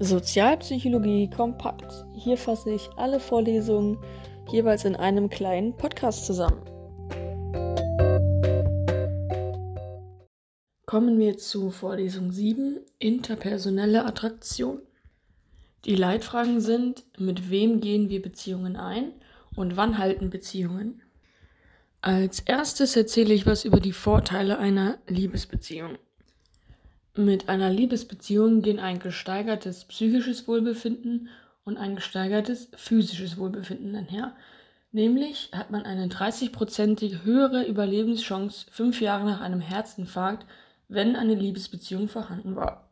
Sozialpsychologie kompakt. Hier fasse ich alle Vorlesungen jeweils in einem kleinen Podcast zusammen. Kommen wir zu Vorlesung 7, interpersonelle Attraktion. Die Leitfragen sind, mit wem gehen wir Beziehungen ein und wann halten Beziehungen? Als erstes erzähle ich was über die Vorteile einer Liebesbeziehung. Mit einer Liebesbeziehung gehen ein gesteigertes psychisches Wohlbefinden und ein gesteigertes physisches Wohlbefinden einher. Nämlich hat man eine 30-prozentig höhere Überlebenschance fünf Jahre nach einem Herzinfarkt, wenn eine Liebesbeziehung vorhanden war.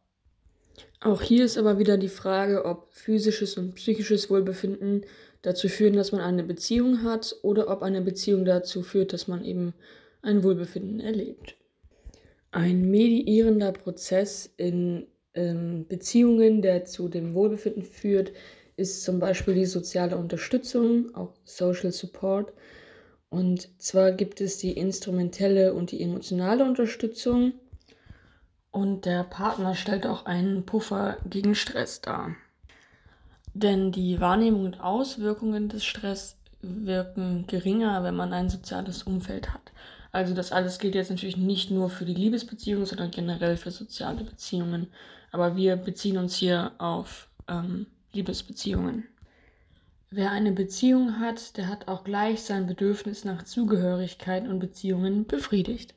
Auch hier ist aber wieder die Frage, ob physisches und psychisches Wohlbefinden dazu führen, dass man eine Beziehung hat oder ob eine Beziehung dazu führt, dass man eben ein Wohlbefinden erlebt. Ein mediierender Prozess in ähm, Beziehungen, der zu dem Wohlbefinden führt, ist zum Beispiel die soziale Unterstützung, auch Social Support. Und zwar gibt es die instrumentelle und die emotionale Unterstützung. Und der Partner stellt auch einen Puffer gegen Stress dar. Denn die Wahrnehmung und Auswirkungen des Stress wirken geringer, wenn man ein soziales Umfeld hat. Also das alles gilt jetzt natürlich nicht nur für die Liebesbeziehung, sondern generell für soziale Beziehungen. Aber wir beziehen uns hier auf ähm, Liebesbeziehungen. Wer eine Beziehung hat, der hat auch gleich sein Bedürfnis nach Zugehörigkeit und Beziehungen befriedigt.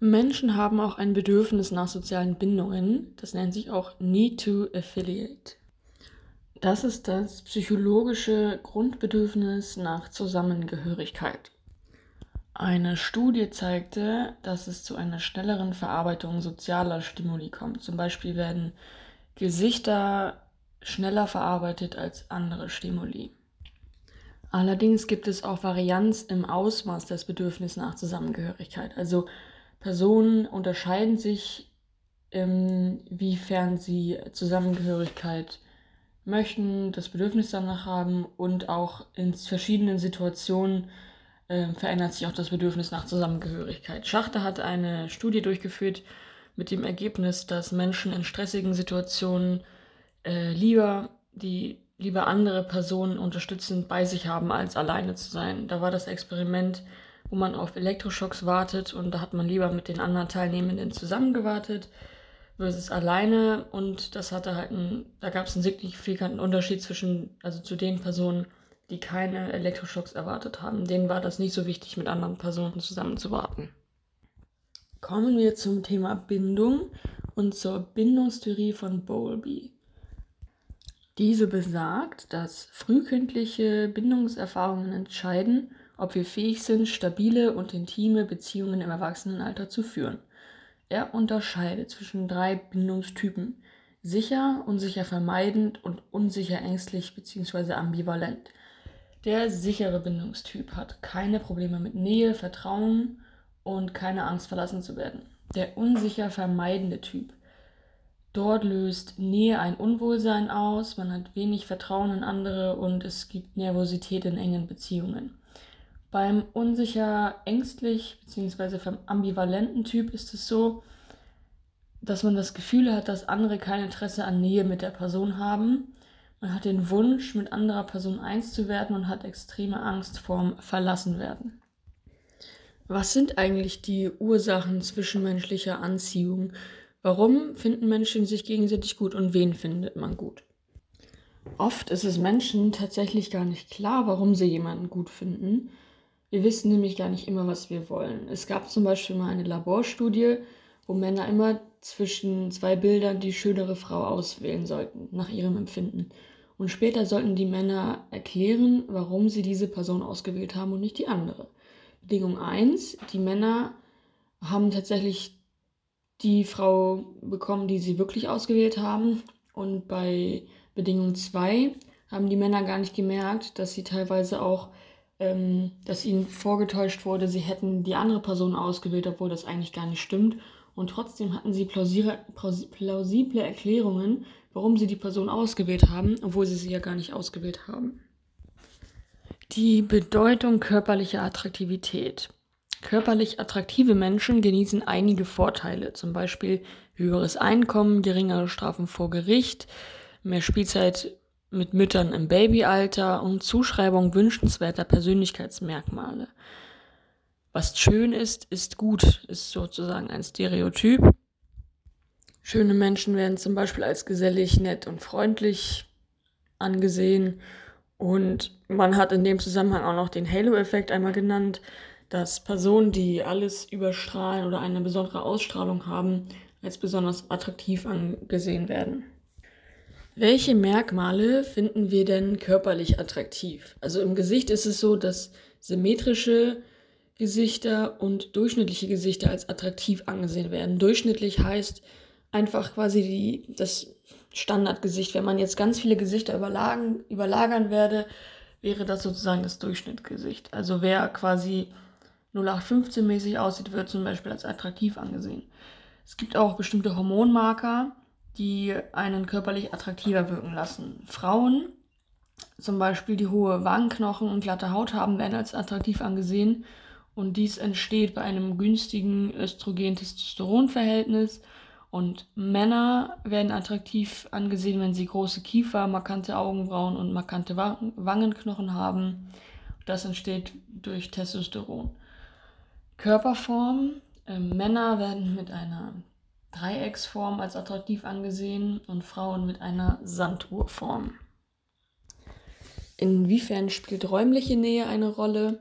Menschen haben auch ein Bedürfnis nach sozialen Bindungen. Das nennt sich auch Need to Affiliate. Das ist das psychologische Grundbedürfnis nach Zusammengehörigkeit. Eine Studie zeigte, dass es zu einer schnelleren Verarbeitung sozialer Stimuli kommt. Zum Beispiel werden Gesichter schneller verarbeitet als andere Stimuli. Allerdings gibt es auch Varianz im Ausmaß des Bedürfnisses nach Zusammengehörigkeit. Also Personen unterscheiden sich, inwiefern sie Zusammengehörigkeit möchten, das Bedürfnis danach haben und auch in verschiedenen Situationen äh, verändert sich auch das Bedürfnis nach Zusammengehörigkeit. Schachter hat eine Studie durchgeführt mit dem Ergebnis, dass Menschen in stressigen Situationen äh, lieber die lieber andere Personen unterstützend bei sich haben, als alleine zu sein. Da war das Experiment, wo man auf Elektroschocks wartet und da hat man lieber mit den anderen Teilnehmenden zusammengewartet versus alleine und das hatte halt ein, da gab es einen signifikanten Unterschied zwischen, also zu den Personen, die keine Elektroschocks erwartet haben. Denen war das nicht so wichtig, mit anderen Personen zusammenzuwarten. Kommen wir zum Thema Bindung und zur Bindungstheorie von Bowlby. Diese besagt, dass frühkindliche Bindungserfahrungen entscheiden, ob wir fähig sind, stabile und intime Beziehungen im Erwachsenenalter zu führen. Er unterscheidet zwischen drei Bindungstypen: sicher, unsicher vermeidend und unsicher ängstlich bzw. ambivalent. Der sichere Bindungstyp hat keine Probleme mit Nähe, Vertrauen und keine Angst verlassen zu werden. Der unsicher vermeidende Typ. Dort löst Nähe ein Unwohlsein aus, man hat wenig Vertrauen in andere und es gibt Nervosität in engen Beziehungen. Beim unsicher ängstlich bzw. ambivalenten Typ ist es so, dass man das Gefühl hat, dass andere kein Interesse an Nähe mit der Person haben man hat den Wunsch, mit anderer Person eins zu werden und hat extreme Angst vorm Verlassenwerden. Was sind eigentlich die Ursachen zwischenmenschlicher Anziehung? Warum finden Menschen sich gegenseitig gut und wen findet man gut? Oft ist es Menschen tatsächlich gar nicht klar, warum sie jemanden gut finden. Wir wissen nämlich gar nicht immer, was wir wollen. Es gab zum Beispiel mal eine Laborstudie, wo Männer immer zwischen zwei Bildern die schönere Frau auswählen sollten, nach ihrem Empfinden. Und später sollten die Männer erklären, warum sie diese Person ausgewählt haben und nicht die andere. Bedingung 1, die Männer haben tatsächlich die Frau bekommen, die sie wirklich ausgewählt haben. Und bei Bedingung 2 haben die Männer gar nicht gemerkt, dass sie teilweise auch, ähm, dass ihnen vorgetäuscht wurde, sie hätten die andere Person ausgewählt, obwohl das eigentlich gar nicht stimmt. Und trotzdem hatten sie plausible Erklärungen, warum sie die Person ausgewählt haben, obwohl sie sie ja gar nicht ausgewählt haben. Die Bedeutung körperlicher Attraktivität. Körperlich attraktive Menschen genießen einige Vorteile, zum Beispiel höheres Einkommen, geringere Strafen vor Gericht, mehr Spielzeit mit Müttern im Babyalter und Zuschreibung wünschenswerter Persönlichkeitsmerkmale. Was schön ist, ist gut, ist sozusagen ein Stereotyp. Schöne Menschen werden zum Beispiel als gesellig, nett und freundlich angesehen. Und man hat in dem Zusammenhang auch noch den Halo-Effekt einmal genannt, dass Personen, die alles überstrahlen oder eine besondere Ausstrahlung haben, als besonders attraktiv angesehen werden. Welche Merkmale finden wir denn körperlich attraktiv? Also im Gesicht ist es so, dass symmetrische Gesichter und durchschnittliche Gesichter als attraktiv angesehen werden. Durchschnittlich heißt einfach quasi die, das Standardgesicht. Wenn man jetzt ganz viele Gesichter überlagen, überlagern werde, wäre das sozusagen das Durchschnittsgesicht. Also wer quasi 0815-mäßig aussieht, wird zum Beispiel als attraktiv angesehen. Es gibt auch bestimmte Hormonmarker, die einen körperlich attraktiver wirken lassen. Frauen, zum Beispiel die hohe Wangenknochen und glatte Haut haben, werden als attraktiv angesehen. Und dies entsteht bei einem günstigen Östrogen-Testosteron-Verhältnis. Und Männer werden attraktiv angesehen, wenn sie große Kiefer, markante Augenbrauen und markante Wangenknochen haben. Das entsteht durch Testosteron. Körperform. Äh, Männer werden mit einer Dreiecksform als attraktiv angesehen und Frauen mit einer Sanduhrform. Inwiefern spielt räumliche Nähe eine Rolle?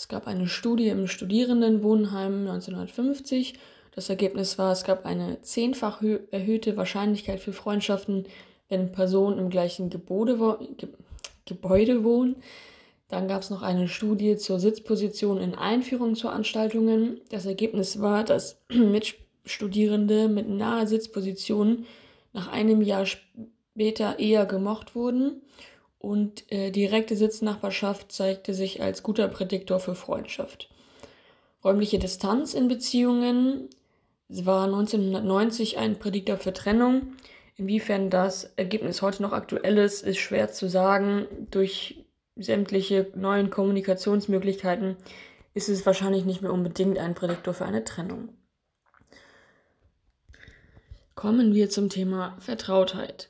Es gab eine Studie im Studierendenwohnheim 1950. Das Ergebnis war, es gab eine zehnfach erhöhte Wahrscheinlichkeit für Freundschaften, wenn Personen im gleichen Gebäude, Gebäude wohnen. Dann gab es noch eine Studie zur Sitzposition in Einführung zu Veranstaltungen. Das Ergebnis war, dass Mitspieler Studierende mit naher Sitzposition nach einem Jahr später eher gemocht wurden und äh, direkte Sitznachbarschaft zeigte sich als guter Prädiktor für Freundschaft. Räumliche Distanz in Beziehungen war 1990 ein Prädiktor für Trennung. Inwiefern das Ergebnis heute noch aktuell ist, ist schwer zu sagen. Durch sämtliche neuen Kommunikationsmöglichkeiten ist es wahrscheinlich nicht mehr unbedingt ein Prädiktor für eine Trennung. Kommen wir zum Thema Vertrautheit.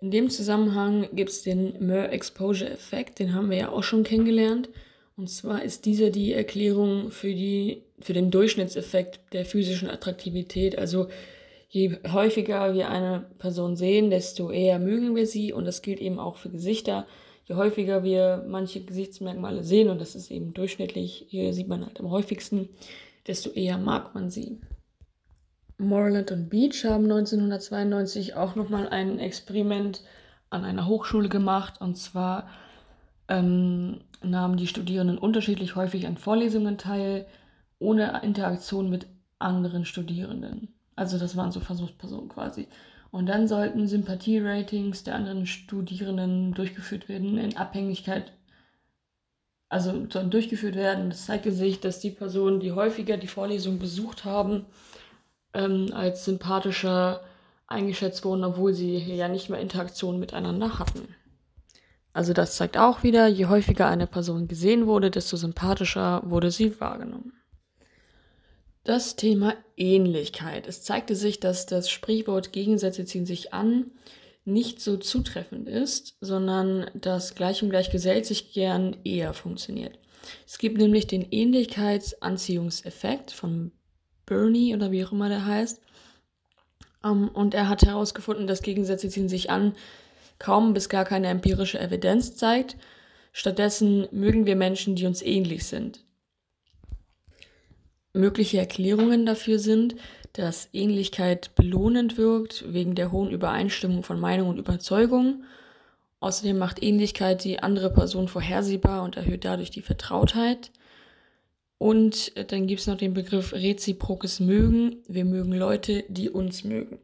In dem Zusammenhang gibt es den Mer-Exposure-Effekt, den haben wir ja auch schon kennengelernt. Und zwar ist dieser die Erklärung für, die, für den Durchschnittseffekt der physischen Attraktivität. Also je häufiger wir eine Person sehen, desto eher mögen wir sie. Und das gilt eben auch für Gesichter. Je häufiger wir manche Gesichtsmerkmale sehen, und das ist eben durchschnittlich, hier sieht man halt am häufigsten, desto eher mag man sie. Moreland und Beach haben 1992 auch nochmal ein Experiment an einer Hochschule gemacht. Und zwar ähm, nahmen die Studierenden unterschiedlich häufig an Vorlesungen teil, ohne Interaktion mit anderen Studierenden. Also das waren so Versuchspersonen quasi. Und dann sollten Sympathie-Ratings der anderen Studierenden durchgeführt werden in Abhängigkeit, also sollen durchgeführt werden. Das zeigte sich, dass die Personen, die häufiger die Vorlesung besucht haben, ähm, als sympathischer eingeschätzt wurden, obwohl sie ja nicht mehr Interaktion miteinander hatten. Also das zeigt auch wieder, je häufiger eine Person gesehen wurde, desto sympathischer wurde sie wahrgenommen. Das Thema Ähnlichkeit. Es zeigte sich, dass das Sprichwort Gegensätze ziehen sich an nicht so zutreffend ist, sondern dass gleich und gleich gesellt sich gern eher funktioniert. Es gibt nämlich den Ähnlichkeitsanziehungseffekt von Bernie oder wie auch immer der heißt. Um, ähm, und er hat herausgefunden, dass Gegensätze ziehen sich an, kaum bis gar keine empirische Evidenz zeigt. Stattdessen mögen wir Menschen, die uns ähnlich sind. Mögliche Erklärungen dafür sind, dass Ähnlichkeit belohnend wirkt, wegen der hohen Übereinstimmung von Meinung und Überzeugung. Außerdem macht Ähnlichkeit die andere Person vorhersehbar und erhöht dadurch die Vertrautheit. Und äh, dann gibt es noch den Begriff reziprokes Mögen. Wir mögen Leute, die uns mögen.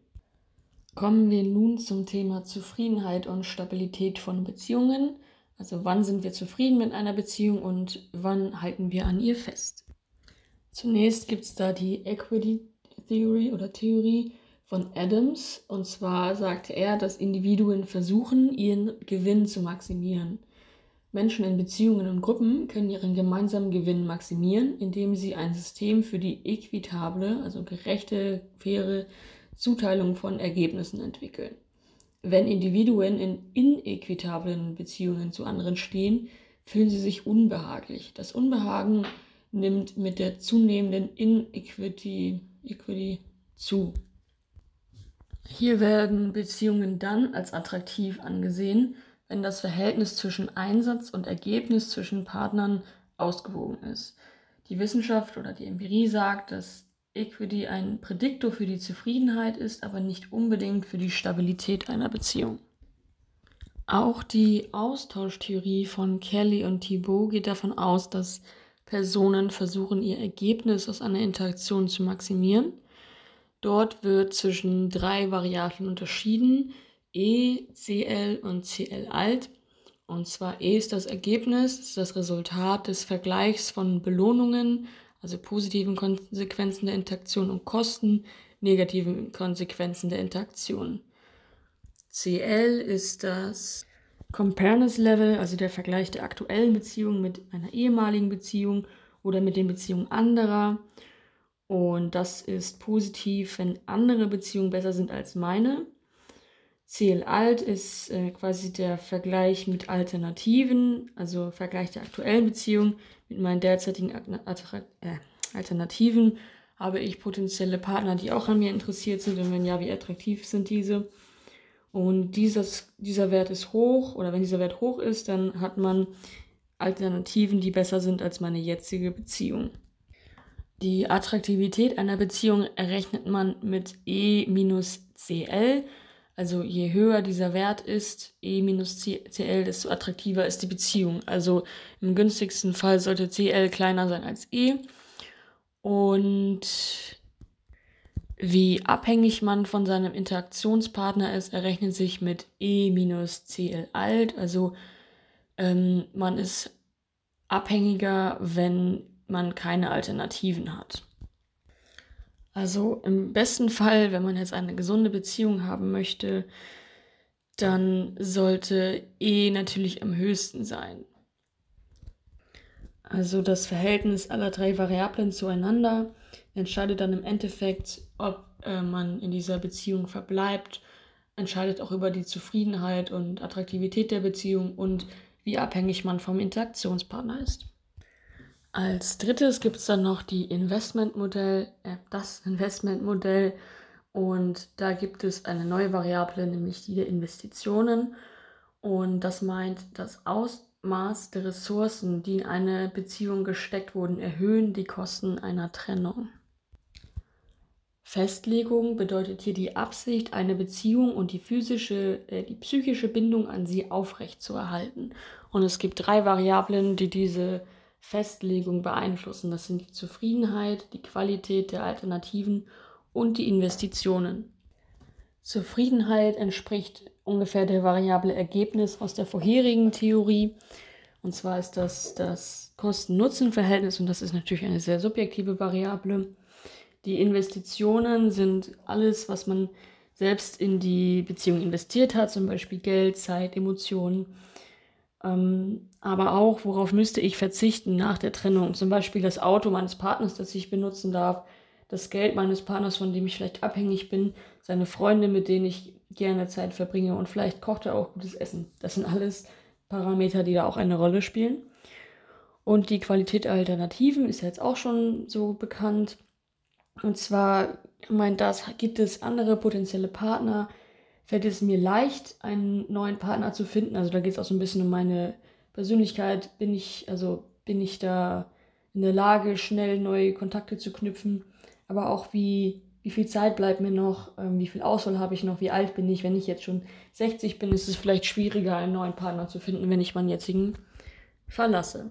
Kommen wir nun zum Thema Zufriedenheit und Stabilität von Beziehungen. Also wann sind wir zufrieden mit einer Beziehung und wann halten wir an ihr fest? Zunächst gibt es da die Equity Theory oder Theorie von Adams. Und zwar sagte er, dass Individuen versuchen, ihren Gewinn zu maximieren. Menschen in Beziehungen und Gruppen können ihren gemeinsamen Gewinn maximieren, indem sie ein System für die equitable, also gerechte, faire Zuteilung von Ergebnissen entwickeln. Wenn Individuen in inequitablen Beziehungen zu anderen stehen, fühlen sie sich unbehaglich. Das Unbehagen nimmt mit der zunehmenden Inequity Equity zu. Hier werden Beziehungen dann als attraktiv angesehen, wenn das Verhältnis zwischen Einsatz und Ergebnis zwischen Partnern ausgewogen ist. Die Wissenschaft oder die Empirie sagt, dass Equity ein Prädiktor für die Zufriedenheit ist, aber nicht unbedingt für die Stabilität einer Beziehung. Auch die Austauschtheorie von Kelly und Thibault geht davon aus, dass Personen versuchen, ihr Ergebnis aus einer Interaktion zu maximieren. Dort wird zwischen drei Variablen unterschieden, E, CL und CL alt. Und zwar E ist das Ergebnis, ist das Resultat des Vergleichs von Belohnungen, also positiven Konsequenzen der Interaktion und Kosten, negativen Konsequenzen der Interaktion. CL ist das Compareness Level, also der Vergleich der aktuellen Beziehung mit einer ehemaligen Beziehung oder mit den Beziehungen anderer. Und das ist positiv, wenn andere Beziehungen besser sind als meine. CL alt ist äh, quasi der Vergleich mit Alternativen, also Vergleich der aktuellen Beziehung mit meinen derzeitigen äh, Alternativen. Habe ich potenzielle Partner, die auch an mir interessiert sind? Und wenn ja, wie attraktiv sind diese? Und dieses, dieser Wert ist hoch, oder wenn dieser Wert hoch ist, dann hat man Alternativen, die besser sind als meine jetzige Beziehung. Die Attraktivität einer Beziehung errechnet man mit E minus CL. Also je höher dieser Wert ist, E minus CL, desto attraktiver ist die Beziehung. Also im günstigsten Fall sollte CL kleiner sein als E. Und wie abhängig man von seinem Interaktionspartner ist, errechnet sich mit E minus CL alt. Also ähm, man ist abhängiger, wenn man keine Alternativen hat. Also im besten Fall, wenn man jetzt eine gesunde Beziehung haben möchte, dann sollte E natürlich am höchsten sein. Also das Verhältnis aller drei Variablen zueinander entscheidet dann im Endeffekt, ob äh, man in dieser Beziehung verbleibt, entscheidet auch über die Zufriedenheit und Attraktivität der Beziehung und wie abhängig man vom Interaktionspartner ist. Als drittes gibt es dann noch die Investmentmodell, äh, das Investmentmodell. Und da gibt es eine neue Variable, nämlich die der Investitionen. Und das meint, das Ausmaß der Ressourcen, die in eine Beziehung gesteckt wurden, erhöhen die Kosten einer Trennung. Festlegung bedeutet hier die Absicht, eine Beziehung und die physische, äh, die psychische Bindung an sie aufrechtzuerhalten. Und es gibt drei Variablen, die diese Festlegung beeinflussen. Das sind die Zufriedenheit, die Qualität der Alternativen und die Investitionen. Zufriedenheit entspricht ungefähr der Variable Ergebnis aus der vorherigen Theorie. Und zwar ist das das Kosten-Nutzen-Verhältnis und das ist natürlich eine sehr subjektive Variable. Die Investitionen sind alles, was man selbst in die Beziehung investiert hat, zum Beispiel Geld, Zeit, Emotionen. Ähm, aber auch, worauf müsste ich verzichten nach der Trennung? Zum Beispiel das Auto meines Partners, das ich benutzen darf, das Geld meines Partners, von dem ich vielleicht abhängig bin, seine Freunde, mit denen ich gerne Zeit verbringe und vielleicht kocht er auch gutes Essen. Das sind alles Parameter, die da auch eine Rolle spielen. Und die Qualität der Alternativen ist jetzt auch schon so bekannt. Und zwar meint das, gibt es andere potenzielle Partner, fällt es mir leicht, einen neuen Partner zu finden. Also da geht es auch so ein bisschen um meine Persönlichkeit. Bin ich, also bin ich da in der Lage, schnell neue Kontakte zu knüpfen, aber auch wie, wie viel Zeit bleibt mir noch, ähm, wie viel Auswahl habe ich noch, wie alt bin ich. Wenn ich jetzt schon 60 bin, ist es vielleicht schwieriger, einen neuen Partner zu finden, wenn ich meinen jetzigen verlasse.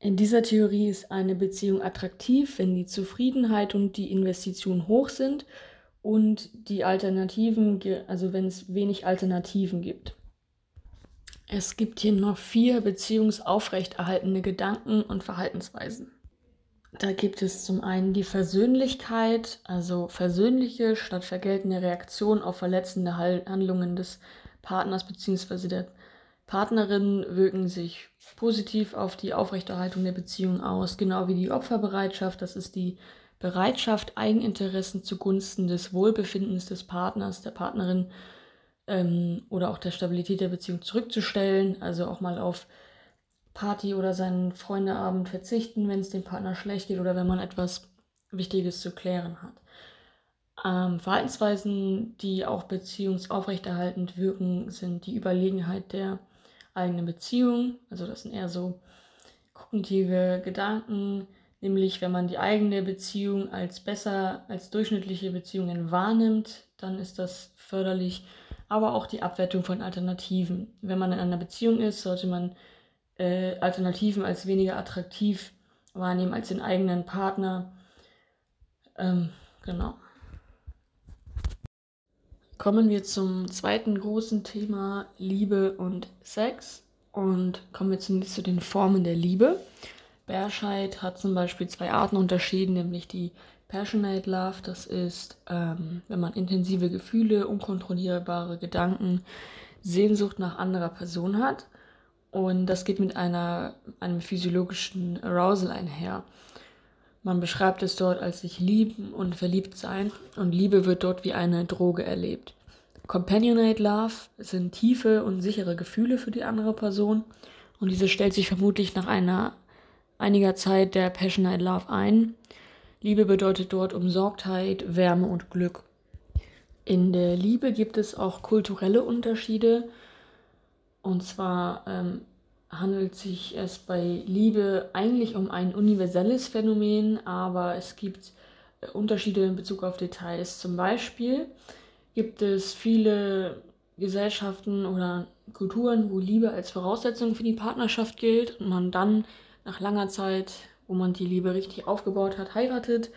In dieser Theorie ist eine Beziehung attraktiv, wenn die Zufriedenheit und die Investition hoch sind und die Alternativen, also wenn es wenig Alternativen gibt. Es gibt hier noch vier beziehungsaufrechterhaltende Gedanken und Verhaltensweisen. Da gibt es zum einen die Versöhnlichkeit, also versöhnliche statt vergeltende Reaktion auf verletzende Handlungen des Partners bzw. der Partnerinnen wirken sich positiv auf die Aufrechterhaltung der Beziehung aus, genau wie die Opferbereitschaft. Das ist die Bereitschaft, Eigeninteressen zugunsten des Wohlbefindens des Partners, der Partnerin ähm, oder auch der Stabilität der Beziehung zurückzustellen. Also auch mal auf Party oder seinen Freundeabend verzichten, wenn es dem Partner schlecht geht oder wenn man etwas Wichtiges zu klären hat. Ähm, Verhaltensweisen, die auch beziehungsaufrechterhaltend wirken, sind die Überlegenheit der eigenen Beziehung. Also das sind eher so kognitive Gedanken, nämlich wenn man die eigene Beziehung als besser als durchschnittliche Beziehungen wahrnimmt, dann ist das förderlich. Aber auch die Abwertung von Alternativen. Wenn man in einer Beziehung ist, sollte man äh, Alternativen als weniger attraktiv wahrnehmen als den eigenen Partner. Ähm, genau. Kommen wir zum zweiten großen Thema Liebe und Sex und kommen wir zunächst zu den Formen der Liebe. Berscheid hat zum Beispiel zwei Arten unterschieden, nämlich die Passionate Love, das ist, ähm, wenn man intensive Gefühle, unkontrollierbare Gedanken, Sehnsucht nach anderer Person hat. Und das geht mit einer, einem physiologischen Arousal einher. Man beschreibt es dort als sich lieben und verliebt sein und Liebe wird dort wie eine Droge erlebt. Companionate Love sind tiefe und sichere Gefühle für die andere Person und diese stellt sich vermutlich nach einer einiger Zeit der Passionate Love ein. Liebe bedeutet dort Umsorgtheit, Wärme und Glück. In der Liebe gibt es auch kulturelle Unterschiede. Und zwar ähm, handelt sich es bei Liebe eigentlich um ein universelles Phänomen, aber es gibt äh, Unterschiede in Bezug auf Details. Zum Beispiel gibt es viele Gesellschaften oder Kulturen, wo Liebe als Voraussetzung für die Partnerschaft gilt und man dann nach langer Zeit, wo man die Liebe richtig aufgebaut hat, heiratet,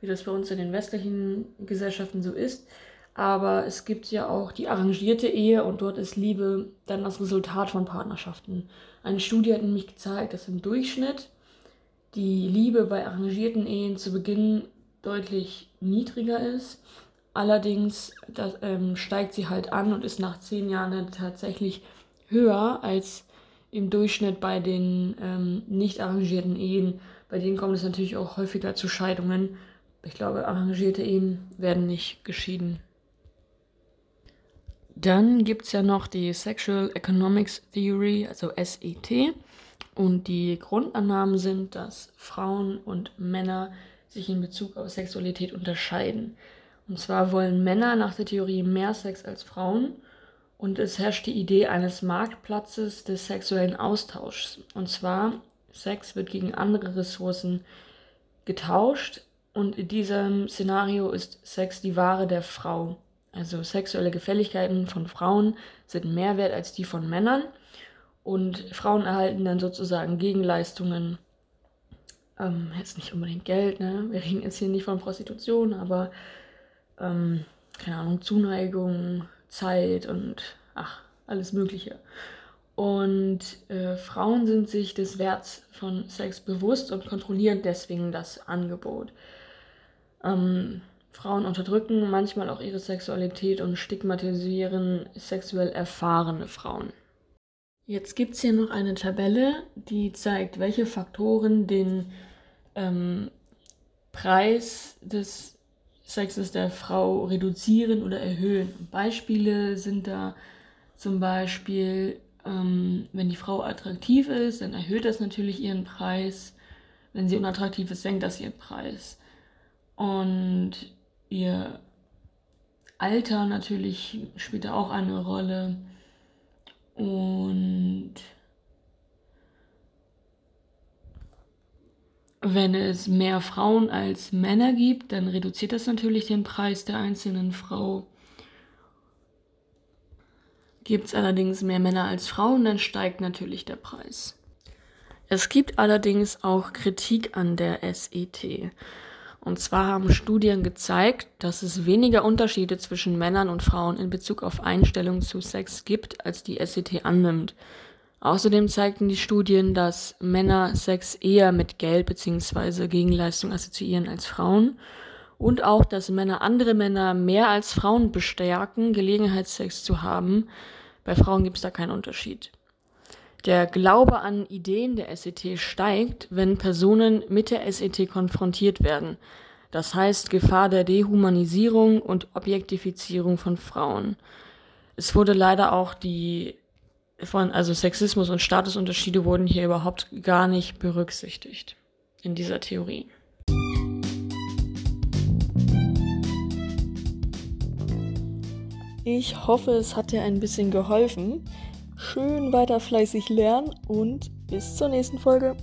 wie das bei uns in den westlichen Gesellschaften so ist. Aber es gibt ja auch die arrangierte Ehe und dort ist Liebe dann das Resultat von Partnerschaften. Eine Studie hat nämlich gezeigt, dass im Durchschnitt die Liebe bei arrangierten Ehen zu Beginn deutlich niedriger ist. Allerdings das, ähm, steigt sie halt an und ist nach zehn Jahren dann tatsächlich höher als im Durchschnitt bei den ähm, nicht arrangierten Ehen. Bei denen kommt es natürlich auch häufiger zu Scheidungen. Ich glaube, arrangierte Ehen werden nicht geschieden. Dann gibt es ja noch die Sexual Economics Theory, also SET. Und die Grundannahmen sind, dass Frauen und Männer sich in Bezug auf Sexualität unterscheiden. Und zwar wollen Männer nach der Theorie mehr Sex als Frauen. Und es herrscht die Idee eines Marktplatzes des sexuellen Austauschs. Und zwar, Sex wird gegen andere Ressourcen getauscht. Und in diesem Szenario ist Sex die Ware der Frau. Also sexuelle Gefälligkeiten von Frauen sind mehr wert als die von Männern. Und Frauen erhalten dann sozusagen Gegenleistungen. Ähm, jetzt nicht unbedingt Geld, ne? Wir reden jetzt hier nicht von Prostitution, aber ähm, keine Ahnung, Zuneigung, Zeit und ach, alles Mögliche. Und äh, Frauen sind sich des Werts von Sex bewusst und kontrollieren deswegen das Angebot. Ähm, Frauen unterdrücken manchmal auch ihre Sexualität und stigmatisieren sexuell erfahrene Frauen. Jetzt gibt es hier noch eine Tabelle, die zeigt, welche Faktoren den ähm, Preis des Sexes der Frau reduzieren oder erhöhen. Beispiele sind da zum Beispiel, ähm, wenn die Frau attraktiv ist, dann erhöht das natürlich ihren Preis. Wenn sie unattraktiv ist, senkt das ihren Preis. Und Ihr Alter natürlich spielt da auch eine Rolle. Und wenn es mehr Frauen als Männer gibt, dann reduziert das natürlich den Preis der einzelnen Frau. Gibt es allerdings mehr Männer als Frauen, dann steigt natürlich der Preis. Es gibt allerdings auch Kritik an der SET. Und zwar haben Studien gezeigt, dass es weniger Unterschiede zwischen Männern und Frauen in Bezug auf Einstellung zu Sex gibt, als die SET annimmt. Außerdem zeigten die Studien, dass Männer Sex eher mit Geld bzw. Gegenleistung assoziieren als Frauen und auch, dass Männer andere Männer mehr als Frauen bestärken, Gelegenheitssex zu haben. Bei Frauen gibt es da keinen Unterschied. Der Glaube an Ideen der SET steigt, wenn Personen mit der SET konfrontiert werden. Das heißt Gefahr der Dehumanisierung und Objektifizierung von Frauen. Es wurde leider auch die von, also Sexismus und Statusunterschiede wurden hier überhaupt gar nicht berücksichtigt in dieser Theorie. Ich hoffe, es hat dir ein bisschen geholfen. Schön weiter fleißig lernen und bis zur nächsten Folge.